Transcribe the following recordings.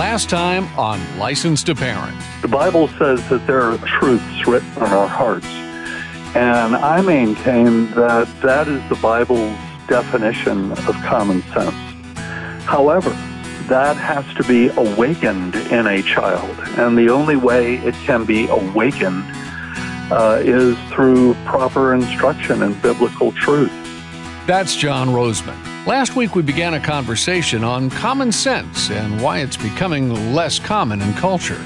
Last time on Licensed to Parent. The Bible says that there are truths written on our hearts. And I maintain that that is the Bible's definition of common sense. However, that has to be awakened in a child. And the only way it can be awakened uh, is through proper instruction in biblical truth. That's John Rosemond. Last week we began a conversation on common sense and why it's becoming less common in culture.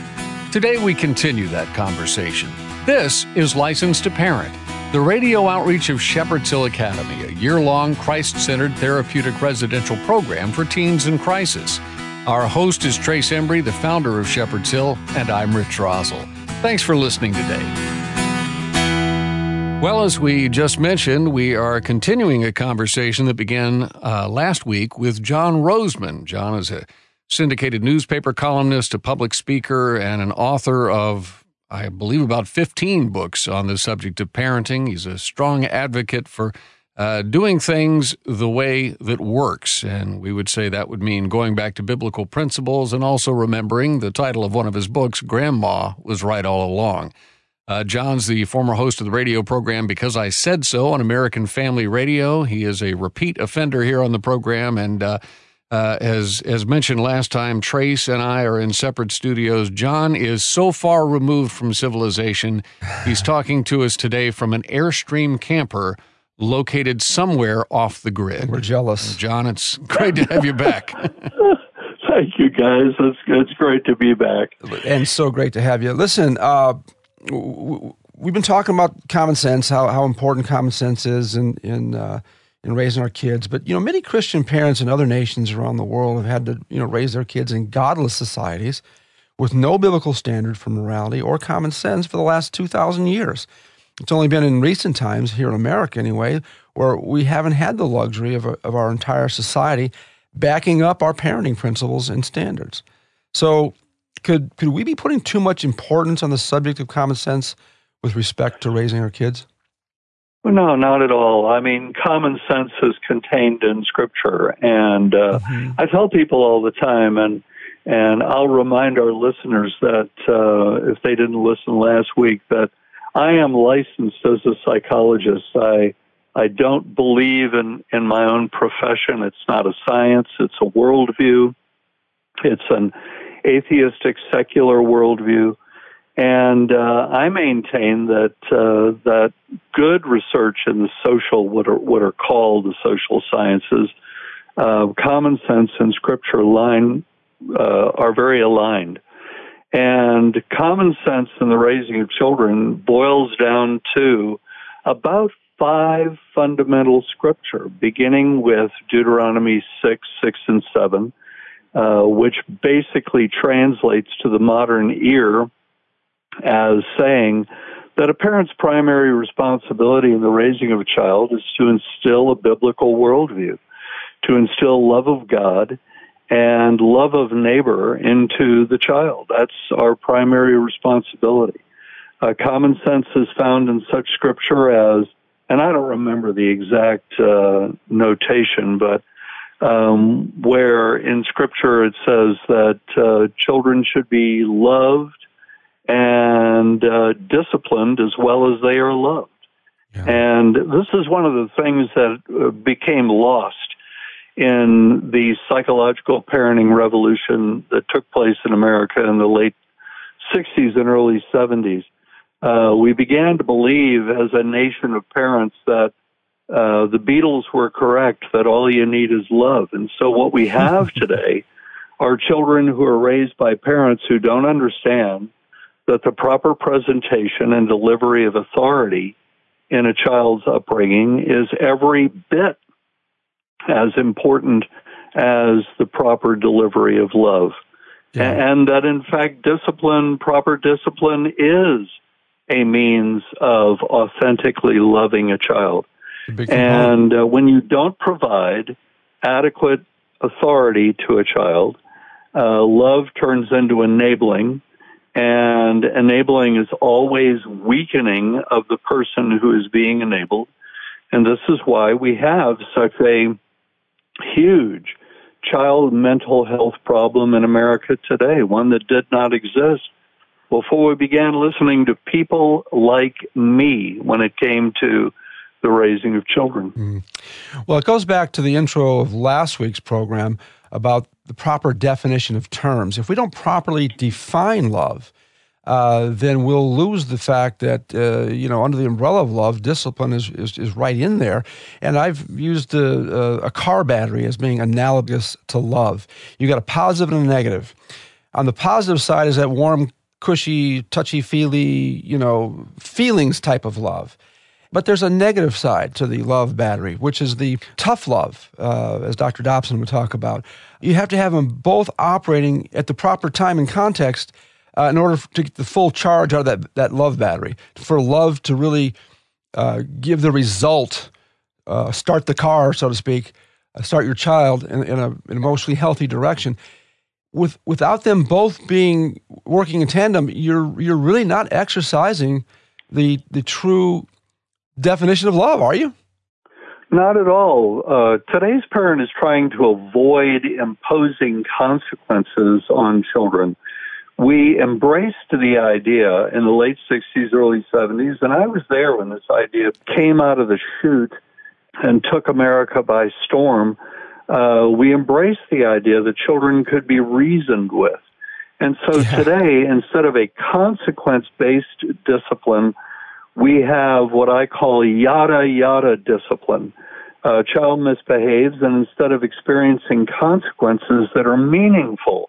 Today we continue that conversation. This is Licensed to Parent, the radio outreach of Shepherd's Hill Academy, a year long Christ centered therapeutic residential program for teens in crisis. Our host is Trace Embry, the founder of Shepherd's Hill, and I'm Rich Rosell. Thanks for listening today. Well, as we just mentioned, we are continuing a conversation that began uh, last week with John Rosemond. John is a syndicated newspaper columnist, a public speaker, and an author of, I believe, about 15 books on the subject of parenting. He's a strong advocate for uh, doing things the way that works. And we would say that would mean going back to biblical principles and also remembering the title of one of his books, Grandma Was Right All Along. Uh, John's the former host of the radio program Because I Said So on American Family Radio. He is a repeat offender here on the program. And uh, uh, as, as mentioned last time, Trace and I are in separate studios. John is so far removed from civilization. He's talking to us today from an Airstream camper located somewhere off the grid. We're jealous. John, it's great to have you back. Thank you, guys. It's, it's great to be back. And so great to have you. Listen, uh, we've been talking about common sense, how, how important common sense is in in uh, in raising our kids. But you know, many Christian parents in other nations around the world have had to you know raise their kids in godless societies with no biblical standard for morality or common sense for the last two thousand years. It's only been in recent times here in America, anyway, where we haven't had the luxury of, a, of our entire society backing up our parenting principles and standards. So could could we be putting too much importance on the subject of common sense with respect to raising our kids? No, not at all. I mean, common sense is contained in Scripture, and uh, mm-hmm. I tell people all the time, and and I'll remind our listeners that uh, if they didn't listen last week, that I am licensed as a psychologist. I I don't believe in in my own profession. It's not a science. It's a worldview. It's an atheistic secular worldview. And uh, I maintain that uh, that good research in the social, what are what are called the social sciences, uh, common sense and scripture line uh, are very aligned. And common sense in the raising of children boils down to about five fundamental scripture, beginning with Deuteronomy 6, 6, and 7, uh, which basically translates to the modern ear as saying that a parent's primary responsibility in the raising of a child is to instill a biblical worldview, to instill love of God and love of neighbor into the child. That's our primary responsibility. Uh, common sense is found in such scripture as, and I don't remember the exact uh, notation, but um, where in Scripture it says that uh, children should be loved and uh, disciplined as well as they are loved. Yeah. And this is one of the things that uh, became lost in the psychological parenting revolution that took place in America in the late 60s and early 70s. Uh, we began to believe as a nation of parents that uh, the Beatles were correct that all you need is love. And so what we have today are children who are raised by parents who don't understand that the proper presentation and delivery of authority in a child's upbringing is every bit as important as the proper delivery of love. Yeah. And that in fact, discipline, proper discipline is a means of authentically loving a child. And uh, when you don't provide adequate authority to a child, uh, love turns into enabling, and enabling is always weakening of the person who is being enabled. And this is why we have such a huge child mental health problem in America today, one that did not exist before we began listening to people like me when it came to the raising of children. Mm. Well, it goes back to the intro of last week's program about the proper definition of terms. If we don't properly define love, uh, then we'll lose the fact that uh, you know under the umbrella of love, discipline is, is, is right in there. And I've used a, a, car battery as being analogous to love. You got a positive and a negative. On the positive side is that warm, cushy, touchy feely, you know, feelings type of love. But there's a negative side to the love battery, which is the tough love, uh, as Dr. Dobson would talk about. You have to have them both operating at the proper time and context uh, in order to get the full charge out of that, that love battery, for love to really uh, give the result, uh, start the car, so to speak, uh, start your child in, in, a, an emotionally healthy direction. With, without them both being working in tandem, you're, you're really not exercising the, the true definition of love, are you? Not at all. Uh, today's parent is trying to avoid imposing consequences on children we embraced the idea in the late 60s, early 70s, and I was there when this idea came out of the chute and took America by storm. Uh, we embraced the idea that children could be reasoned with. And so yeah. today, instead of a consequence based discipline, we have what I call yada yada discipline. A child misbehaves, and instead of experiencing consequences that are meaningful,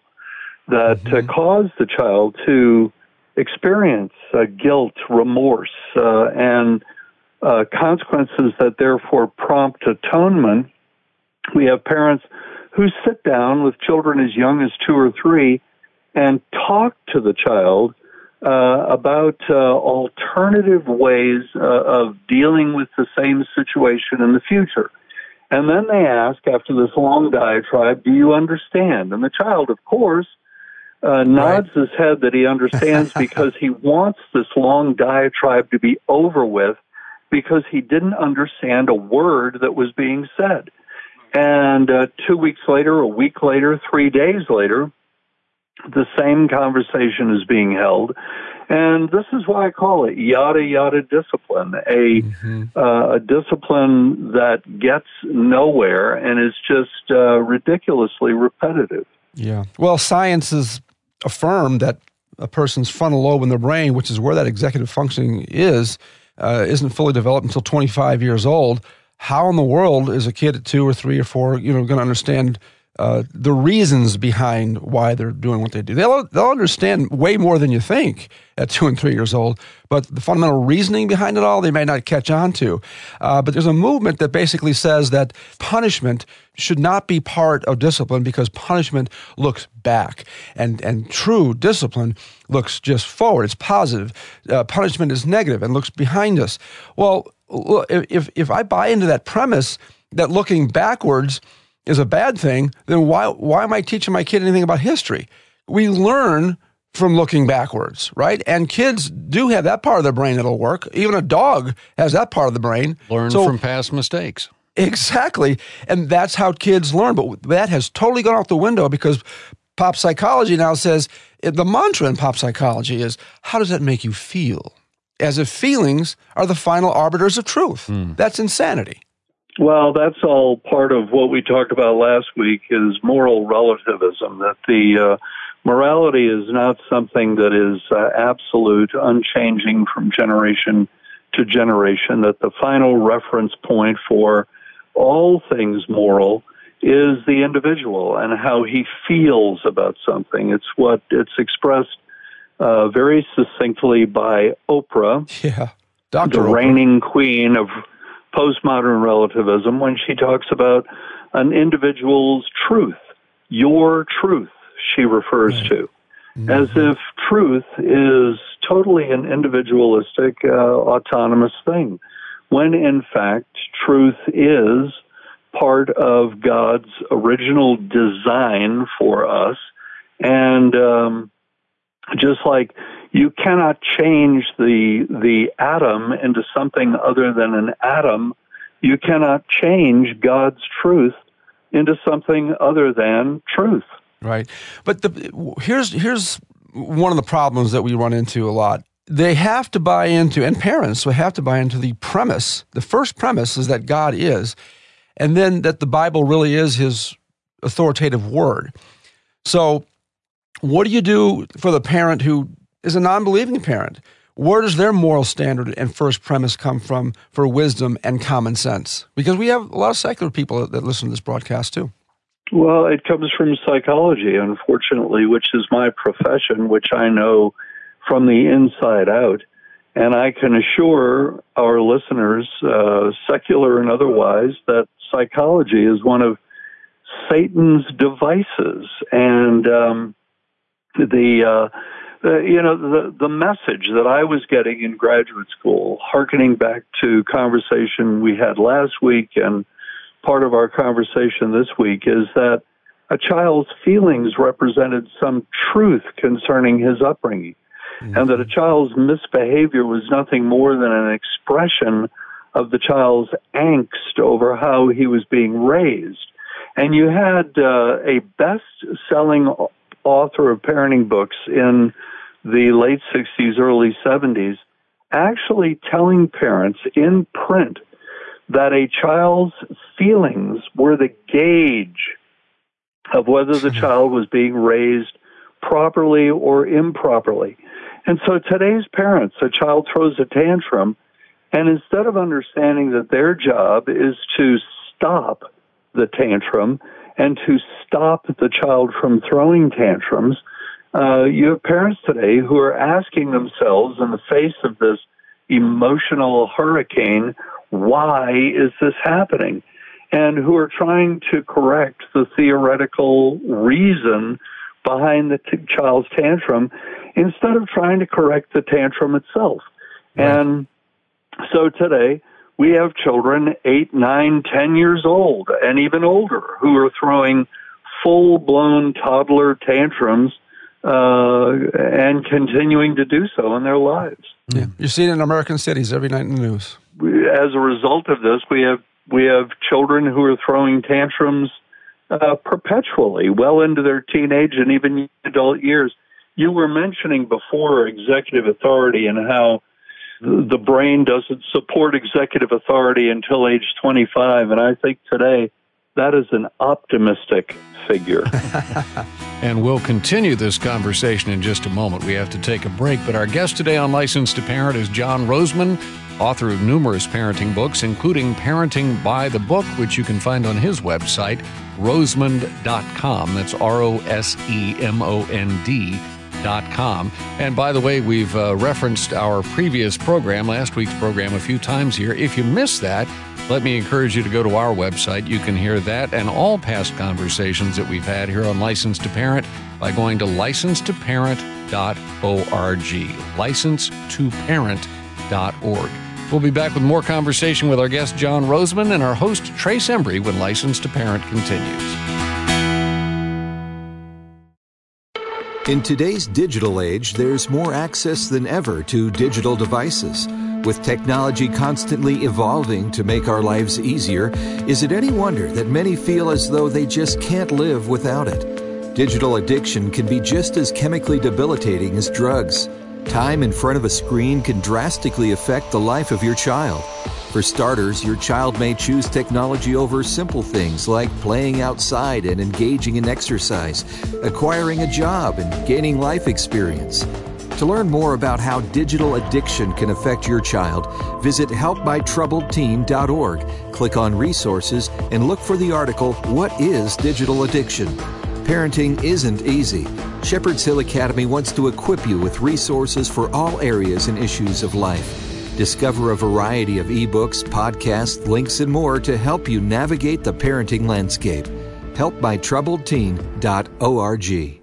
that uh, mm-hmm. uh, cause the child to experience uh, guilt, remorse, uh, and uh, consequences that therefore prompt atonement. We have parents who sit down with children as young as two or three and talk to the child uh, about uh, alternative ways of dealing with the same situation in the future. And then they ask, after this long diatribe, do you understand? And the child, of course, uh, nods right. his head that he understands because he wants this long diatribe to be over with because he didn't understand a word that was being said. And uh, two weeks later, a week later, three days later, the same conversation is being held. And this is why I call it yada yada discipline, a, mm-hmm. uh, a discipline that gets nowhere and is just uh, ridiculously repetitive. Yeah. Well, science has affirmed that a person's frontal lobe in the brain, which is where that executive functioning is, uh, isn't fully developed until 25 years old. How in the world is a kid at two or three or four, you know, going to understand uh, the reasons behind why they're doing what they do. They'll they'll understand way more than you think at two and three years old, but the fundamental reasoning behind it all they may not catch on to. Uh, but there's a movement that basically says that punishment should not be part of discipline because punishment looks back, and and true discipline looks just forward. It's positive. Uh, punishment is negative and looks behind us. Well, if if I buy into that premise that looking backwards is a bad thing, then why why am I teaching my kid anything about history? We learn from looking backwards, right? And kids do have that part of their brain that'll work. Even a dog has that part of the brain. Learn so, from past mistakes. Exactly. And that's how kids learn. But that has totally gone out the window because pop psychology now says the mantra in pop psychology is how does that make you feel? As if feelings are the final arbiters of truth. Mm. That's insanity. Well, that's all part of what we talked about last week is moral relativism, that the uh, morality is not something that is uh, absolute, unchanging from generation to generation, that the final reference point for all things moral is the individual and how he feels about something. It's what it's expressed uh, very succinctly by Oprah, yeah. Dr. the Oprah. reigning queen of postmodern relativism when she talks about an individual's truth, your truth, she refers right. to, mm-hmm. as if truth is totally an individualistic, uh, autonomous thing, when in fact, truth is part of God's original design for us. And um, just like you cannot change the the atom into something other than an atom. You cannot change God's truth into something other than truth. Right. But the, here's here's one of the problems that we run into a lot. They have to buy into, and parents will have to buy into the premise. The first premise is that God is, and then that the Bible really is His authoritative word. So, what do you do for the parent who is a non believing parent? Where does their moral standard and first premise come from for wisdom and common sense? Because we have a lot of secular people that listen to this broadcast too. Well, it comes from psychology, unfortunately, which is my profession, which I know from the inside out. And I can assure our listeners, uh, secular and otherwise, that psychology is one of Satan's devices. And um, the, uh, the, you know, the, the message that I was getting in graduate school, harkening back to conversation we had last week and part of our conversation this week is that a child's feelings represented some truth concerning his upbringing, mm-hmm. and that a child's misbehavior was nothing more than an expression of the child's angst over how he was being raised. And you had uh, a best selling author of parenting books in the late 60s, early 70s, actually telling parents in print that a child's feelings were the gauge of whether the child was being raised properly or improperly. And so today's parents, a child throws a tantrum, and instead of understanding that their job is to stop the tantrum and to stop the child from throwing tantrums, uh, you have parents today who are asking themselves in the face of this emotional hurricane, why is this happening? And who are trying to correct the theoretical reason behind the t- child's tantrum instead of trying to correct the tantrum itself. Right. And so today, we have children eight, nine, ten years old, and even older, who are throwing full blown toddler tantrums uh, and continuing to do so in their lives. Yeah, you see it in American cities every night in the news as a result of this, we have we have children who are throwing tantrums uh, perpetually, well into their teenage and even adult years. You were mentioning before executive authority and how the brain doesn't support executive authority until age 25, and I think today that is an optimistic figure. and we'll continue this conversation in just a moment. We have to take a break, but our guest today on Licensed to Parent is John Rosemond author of numerous parenting books, including Parenting by the Book, which you can find on his website, rosemond.com. That's R O S E M O N D. Com. And by the way, we've uh, referenced our previous program, last week's program, a few times here. If you missed that, let me encourage you to go to our website. You can hear that and all past conversations that we've had here on Licensed to Parent by going to licensedtoparent.org. License to parent.org. We'll be back with more conversation with our guest John Rosemond and our host Trace Embry when Licensed to Parent continues. In today's digital age, there's more access than ever to digital devices. With technology constantly evolving to make our lives easier, is it any wonder that many feel as though they just can't live without it? Digital addiction can be just as chemically debilitating as drugs. Time in front of a screen can drastically affect the life of your child. For starters, your child may choose technology over simple things like playing outside and engaging in exercise, acquiring a job, and gaining life experience. To learn more about how digital addiction can affect your child, visit helpmytroubledteen.org, click on resources, and look for the article, What is Digital Addiction? Parenting isn't easy. Shepherd's Hill Academy wants to equip you with resources for all areas and issues of life. Discover a variety of ebooks, podcasts, links, and more to help you navigate the parenting landscape. HelpMyTroubledTeen.org.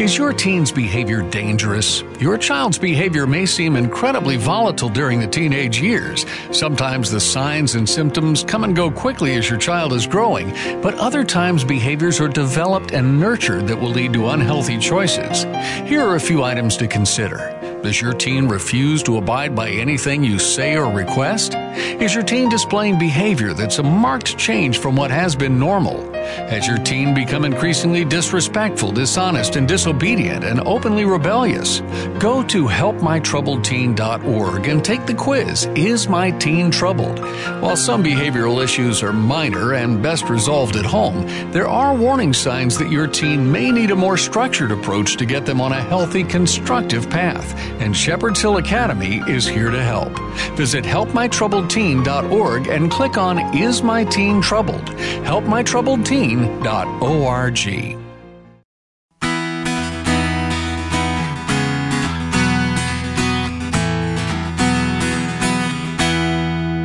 Is your teen's behavior dangerous? Your child's behavior may seem incredibly volatile during the teenage years. Sometimes the signs and symptoms come and go quickly as your child is growing, but other times behaviors are developed and nurtured that will lead to unhealthy choices. Here are a few items to consider. Does your teen refuse to abide by anything you say or request? Is your teen displaying behavior that's a marked change from what has been normal? Has your teen become increasingly disrespectful, dishonest, and disobedient, and openly rebellious? Go to helpmytroubledteen.org and take the quiz Is My Teen Troubled? While some behavioral issues are minor and best resolved at home, there are warning signs that your teen may need a more structured approach to get them on a healthy, constructive path, and Shepherd's Hill Academy is here to help. Visit helpmytroubledteen.org and click on Is My Teen Troubled? Helpmytroubledteen.org.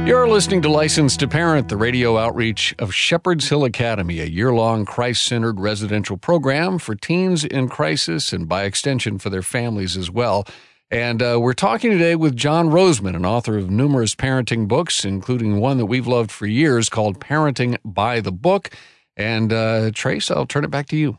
You're listening to Licensed to Parent, the radio outreach of Shepherd's Hill Academy, a year long Christ centered residential program for teens in crisis and by extension for their families as well. And uh, we're talking today with John Rosemond, an author of numerous parenting books, including one that we've loved for years called Parenting by the Book. And uh, Trace, I'll turn it back to you.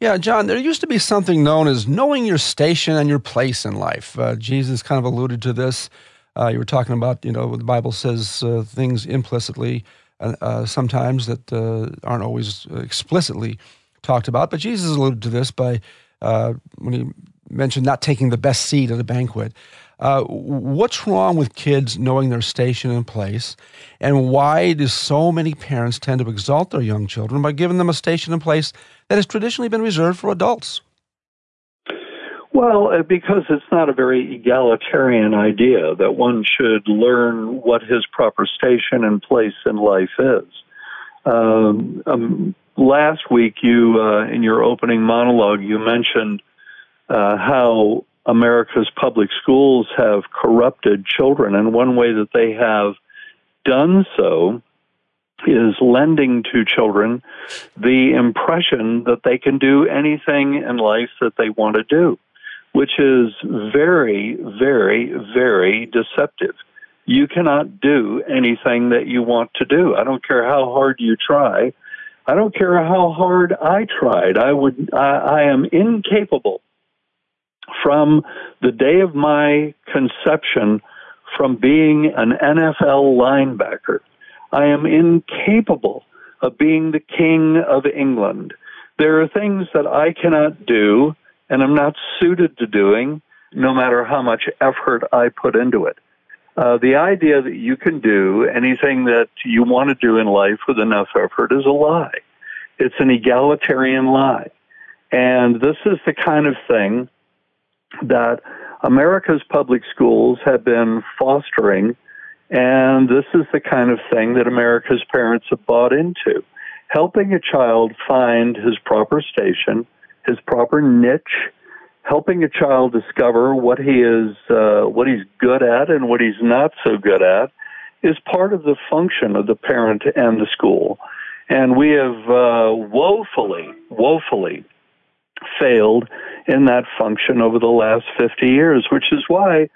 Yeah, John, there used to be something known as knowing your station and your place in life. Uh, Jesus kind of alluded to this. Uh, you were talking about, you know, the Bible says uh, things implicitly uh, uh, sometimes that aren't always explicitly talked about. But Jesus alluded to this by when he mentioned not taking the best seat at a banquet. Uh, what's wrong with kids knowing their station and place? And why do so many parents tend to exalt their young children by giving them a station and place that has traditionally been reserved for adults? Well, uh, because it's not a very egalitarian idea that one should learn what his proper station and place in life is. Um, um, last week, you uh, in your opening monologue, you mentioned uh, how America's public schools have corrupted children, and one way that they have done so is lending to children the impression that they can do anything in life that they want to do, which is very, very, very deceptive. You cannot do anything that you want to do. I don't care how hard you try. I don't care how hard I tried. I would. I, I am incapable from the day of my conception from being an NFL linebacker. I am incapable of being the king of England. There are things that I cannot do and I'm not suited to doing no matter how much effort I put into it. Uh, the idea that you can do anything that you want to do in life with enough effort is a lie. It's an egalitarian lie. And this is the kind of thing that America's public schools have been fostering, and this is the kind of thing that America's parents have bought into. Helping a child find his proper station, his proper niche, helping a child discover what he is, uh, what he's good at and what he's not so good at, is part of the function of the parent and the school. And we have uh, woefully, woefully failed in that function over the last 50 years, which is why,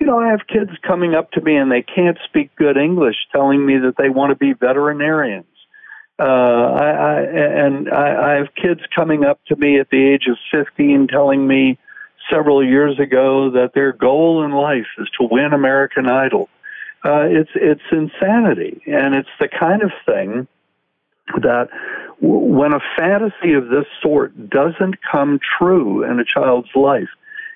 you know, I have kids coming up to me and they can't speak good English telling me that they want to be veterinarians. Uh, I, I, and I, I have kids coming up to me at the age of 15 telling me several years ago that their goal in life is to win American Idol. Uh, it's it's insanity, and it's the kind of thing that when a fantasy of this sort doesn't come true in a child's life,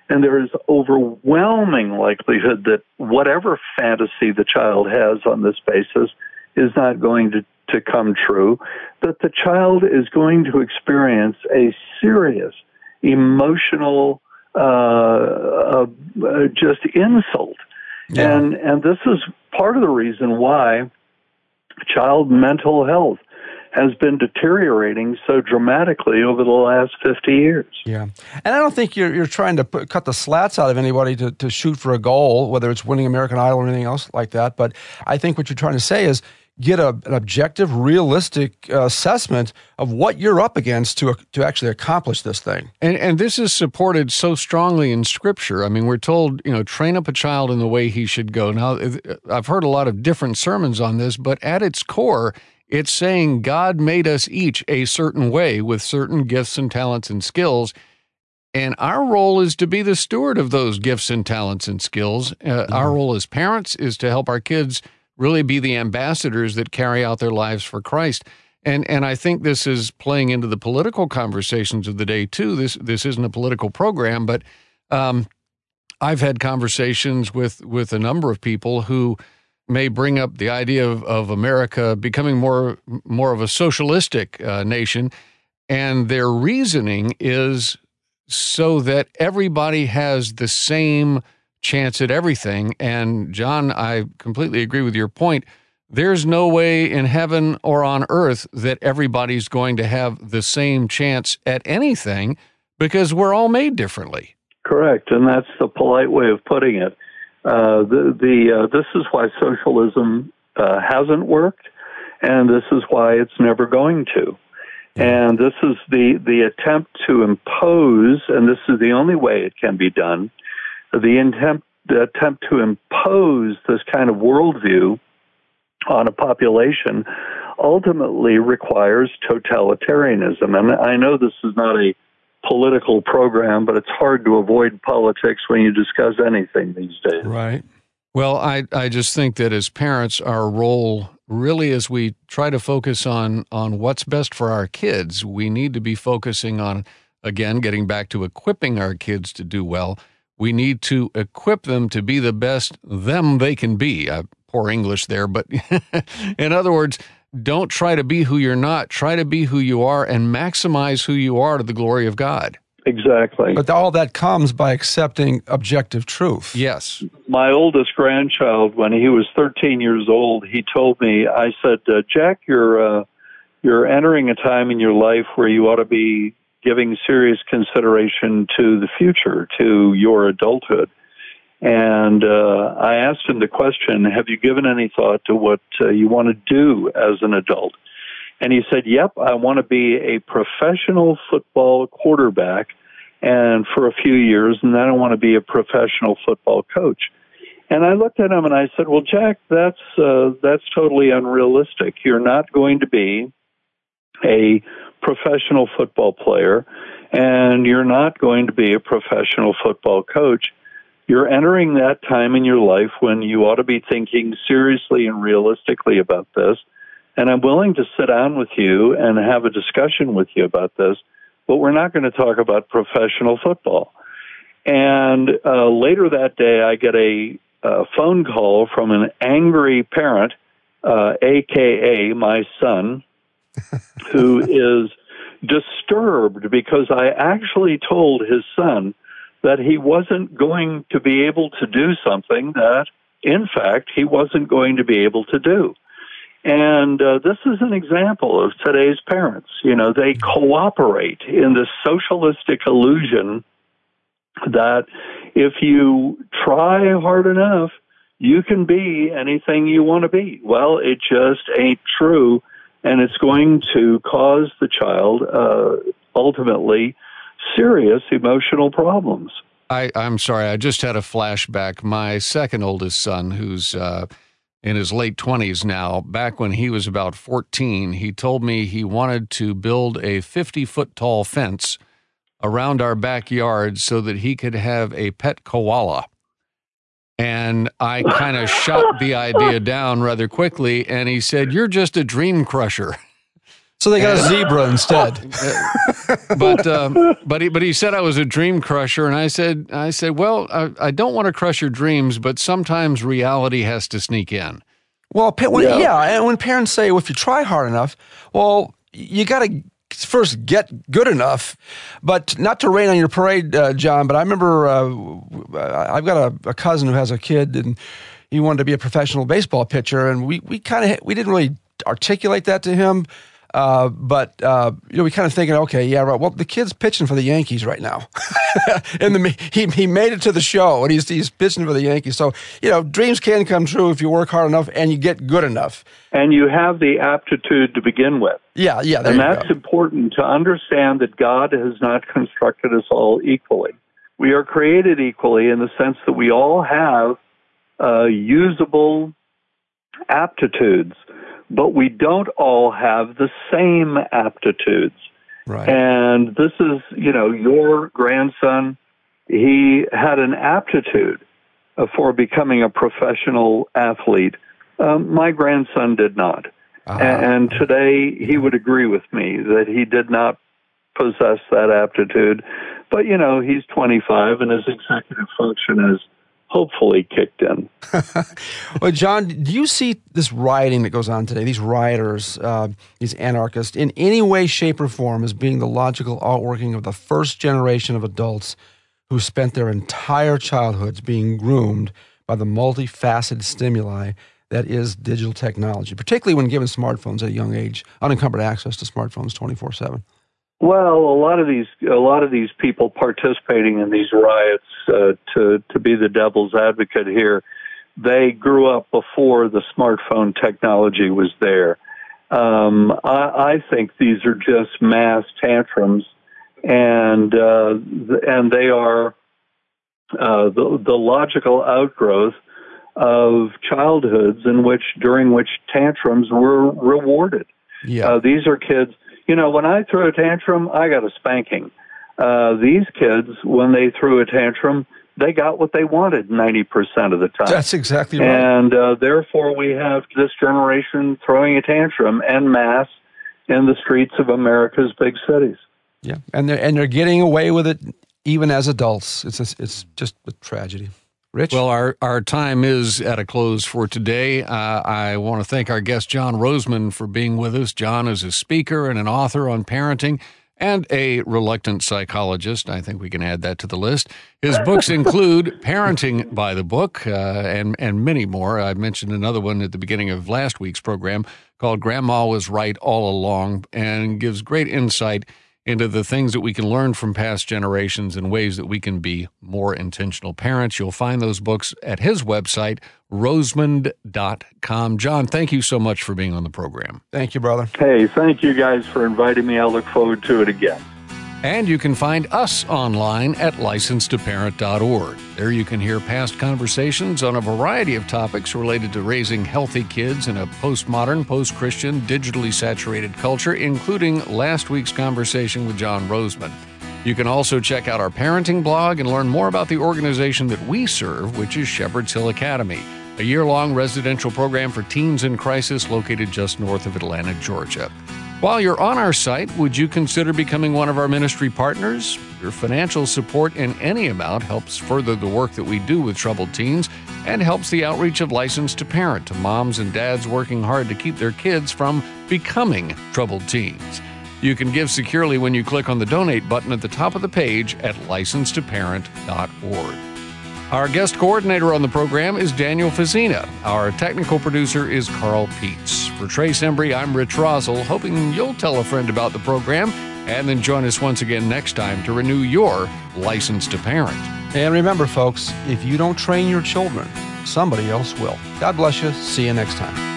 and there is overwhelming likelihood that whatever fantasy the child has on this basis is not going to, to come true, that the child is going to experience a serious emotional uh, uh, just insult. Yeah. And and this is part of the reason why child mental health has been deteriorating so dramatically over the last 50 years. Yeah. And I don't think you're, you're trying to put, cut the slats out of anybody to, to shoot for a goal, whether it's winning American Idol or anything else like that. But I think what you're trying to say is get a, an objective, realistic uh, assessment of what you're up against to, to actually accomplish this thing. And, and this is supported so strongly in Scripture. I mean, we're told, you know, train up a child in the way he should go. Now, I've heard a lot of different sermons on this, but at its core, it's saying God made us each a certain way with certain gifts and talents and skills. And our role is to be the steward of those gifts and talents and skills. Uh, mm-hmm. Our role as parents is to help our kids really be the ambassadors that carry out their lives for Christ. And and I think this is playing into the political conversations of the day too. This this isn't a political program, but um, I've had conversations with with a number of people who may bring up the idea of, of America becoming more more of a socialistic uh, nation, and their reasoning is so that everybody has the same chance at everything. And John, I completely agree with your point. There's no way in heaven or on earth that everybody's going to have the same chance at anything because we're all made differently. Correct, and that's the polite way of putting it. Uh, the the uh, this is why socialism uh, hasn't worked, and this is why it's never going to. And this is the the attempt to impose, and this is the only way it can be done. The attempt the attempt to impose this kind of worldview on a population ultimately requires totalitarianism. And I know this is not a political program, but it's hard to avoid politics when you discuss anything these days. Right. Well, I, I just think that as parents, our role really as we try to focus on on what's best for our kids, we need to be focusing on again getting back to equipping our kids to do well. We need to equip them to be the best them they can be. I, poor English there, but in other words, don't try to be who you're not. Try to be who you are and maximize who you are to the glory of God. Exactly. But all that comes by accepting objective truth. Yes. My oldest grandchild, when he was 13 years old, he told me, I said, uh, Jack, you're, uh, you're entering a time in your life where you ought to be giving serious consideration to the future, to your adulthood. And uh, I asked him the question Have you given any thought to what uh, you want to do as an adult? And he said, Yep, I want to be a professional football quarterback and for a few years, and then I want to be a professional football coach. And I looked at him and I said, "Well, Jack, that's uh, that's totally unrealistic. You're not going to be a professional football player, and you're not going to be a professional football coach you're entering that time in your life when you ought to be thinking seriously and realistically about this. And I'm willing to sit down with you and have a discussion with you about this, but we're not going to talk about professional football. And uh, later that day, I get a, a phone call from an angry parent, uh, aka my son, who is disturbed because I actually told his son that he wasn't going to be able to do something that, in fact, he wasn't going to be able to do. And uh, this is an example of today's parents. You know, they cooperate in this socialistic illusion that if you try hard enough, you can be anything you want to be. Well, it just ain't true. And it's going to cause the child uh, ultimately serious emotional problems. I, I'm sorry, I just had a flashback. My second oldest son, who's uh, in his late 20s now, back when he was about 14, he told me he wanted to build a 50 foot tall fence around our backyard so that he could have a pet koala. And I kind of shot the idea down rather quickly. And he said, You're just a dream crusher. So they got a zebra instead. but um, but he but he said I was a dream crusher, and I said I said, well, I, I don't want to crush your dreams, but sometimes reality has to sneak in. Well, when, yeah. yeah, and when parents say, well, if you try hard enough, well, you got to first get good enough, but not to rain on your parade, uh, John. But I remember uh, I've got a, a, cousin who has a kid, and he wanted to be a professional baseball pitcher, and we we kind of we didn't really articulate that to him. Uh, but uh, you know, we kind of thinking, okay, yeah, right. Well, the kid's pitching for the Yankees right now, and the, he he made it to the show, and he's he's pitching for the Yankees. So you know, dreams can come true if you work hard enough and you get good enough, and you have the aptitude to begin with. Yeah, yeah, and that's go. important to understand that God has not constructed us all equally. We are created equally in the sense that we all have uh, usable aptitudes but we don't all have the same aptitudes. Right. And this is, you know, your grandson, he had an aptitude for becoming a professional athlete, Um, my grandson did not. Uh-huh. And today he would agree with me that he did not possess that aptitude. But, you know, he's 25 and his executive function has hopefully kicked in. well, John, do you see this rioting that goes on today, these rioters, uh, these anarchists, in any way, shape, or form as being the logical outworking of the first generation of adults who spent their entire childhoods being groomed by the multifaceted stimuli that is digital technology, particularly when given smartphones at a young age, unencumbered access to smartphones 24 7? Well, a lot of these a lot of these people participating in these riots, uh, to to be the devil's advocate here, they grew up before the smartphone technology was there. Um, I, I think these are just mass tantrums, and uh, and they are uh, the the logical outgrowth of childhoods in which during which tantrums were rewarded. Yeah. Uh, these are kids you know, when I threw a tantrum, I got a spanking. Uh, these kids, when they threw a tantrum, they got what they wanted 90% of the time. That's exactly right. And uh, therefore, we have this generation throwing a tantrum en masse in the streets of America's big cities. Yeah, and they're, and they're getting away with it even as adults. It's, a, it's just a tragedy. Rich? Well, our, our time is at a close for today. Uh, I want to thank our guest, John Rosemond, for being with us. John is a speaker and an author on parenting and a reluctant psychologist. I think we can add that to the list. His books include Parenting by the Book uh, and, and many more. I mentioned another one at the beginning of last week's program called Grandma Was Right All Along and gives great insight into the things that we can learn from past generations and ways that we can be more intentional parents. You'll find those books at his website, rosemond.com. John, thank you so much for being on the program. Thank you, brother. Hey, thank you guys for inviting me. I look forward to it again. And you can find us online at licensedtoparent.org. There you can hear past conversations on a variety of topics related to raising healthy kids in a postmodern, post Christian, digitally saturated culture, including last week's conversation with John Rosemond. You can also check out our parenting blog and learn more about the organization that we serve, which is Shepherd's Hill Academy, a year long residential program for teens in crisis located just north of Atlanta, Georgia. While you're on our site, would you consider becoming one of our ministry partners? Your financial support in any amount helps further the work that we do with troubled teens and helps the outreach of Licensed to Parent to moms and dads working hard to keep their kids from becoming troubled teens. You can give securely when you click on the donate button at the top of the page at licensedtoparent.org. Our guest coordinator on the program is Daniel Fazina. Our technical producer is Carl Peets. For Trace Embry, I'm Rich Rosell, hoping you'll tell a friend about the program and then join us once again next time to renew your license to parent. And remember, folks, if you don't train your children, somebody else will. God bless you. See you next time.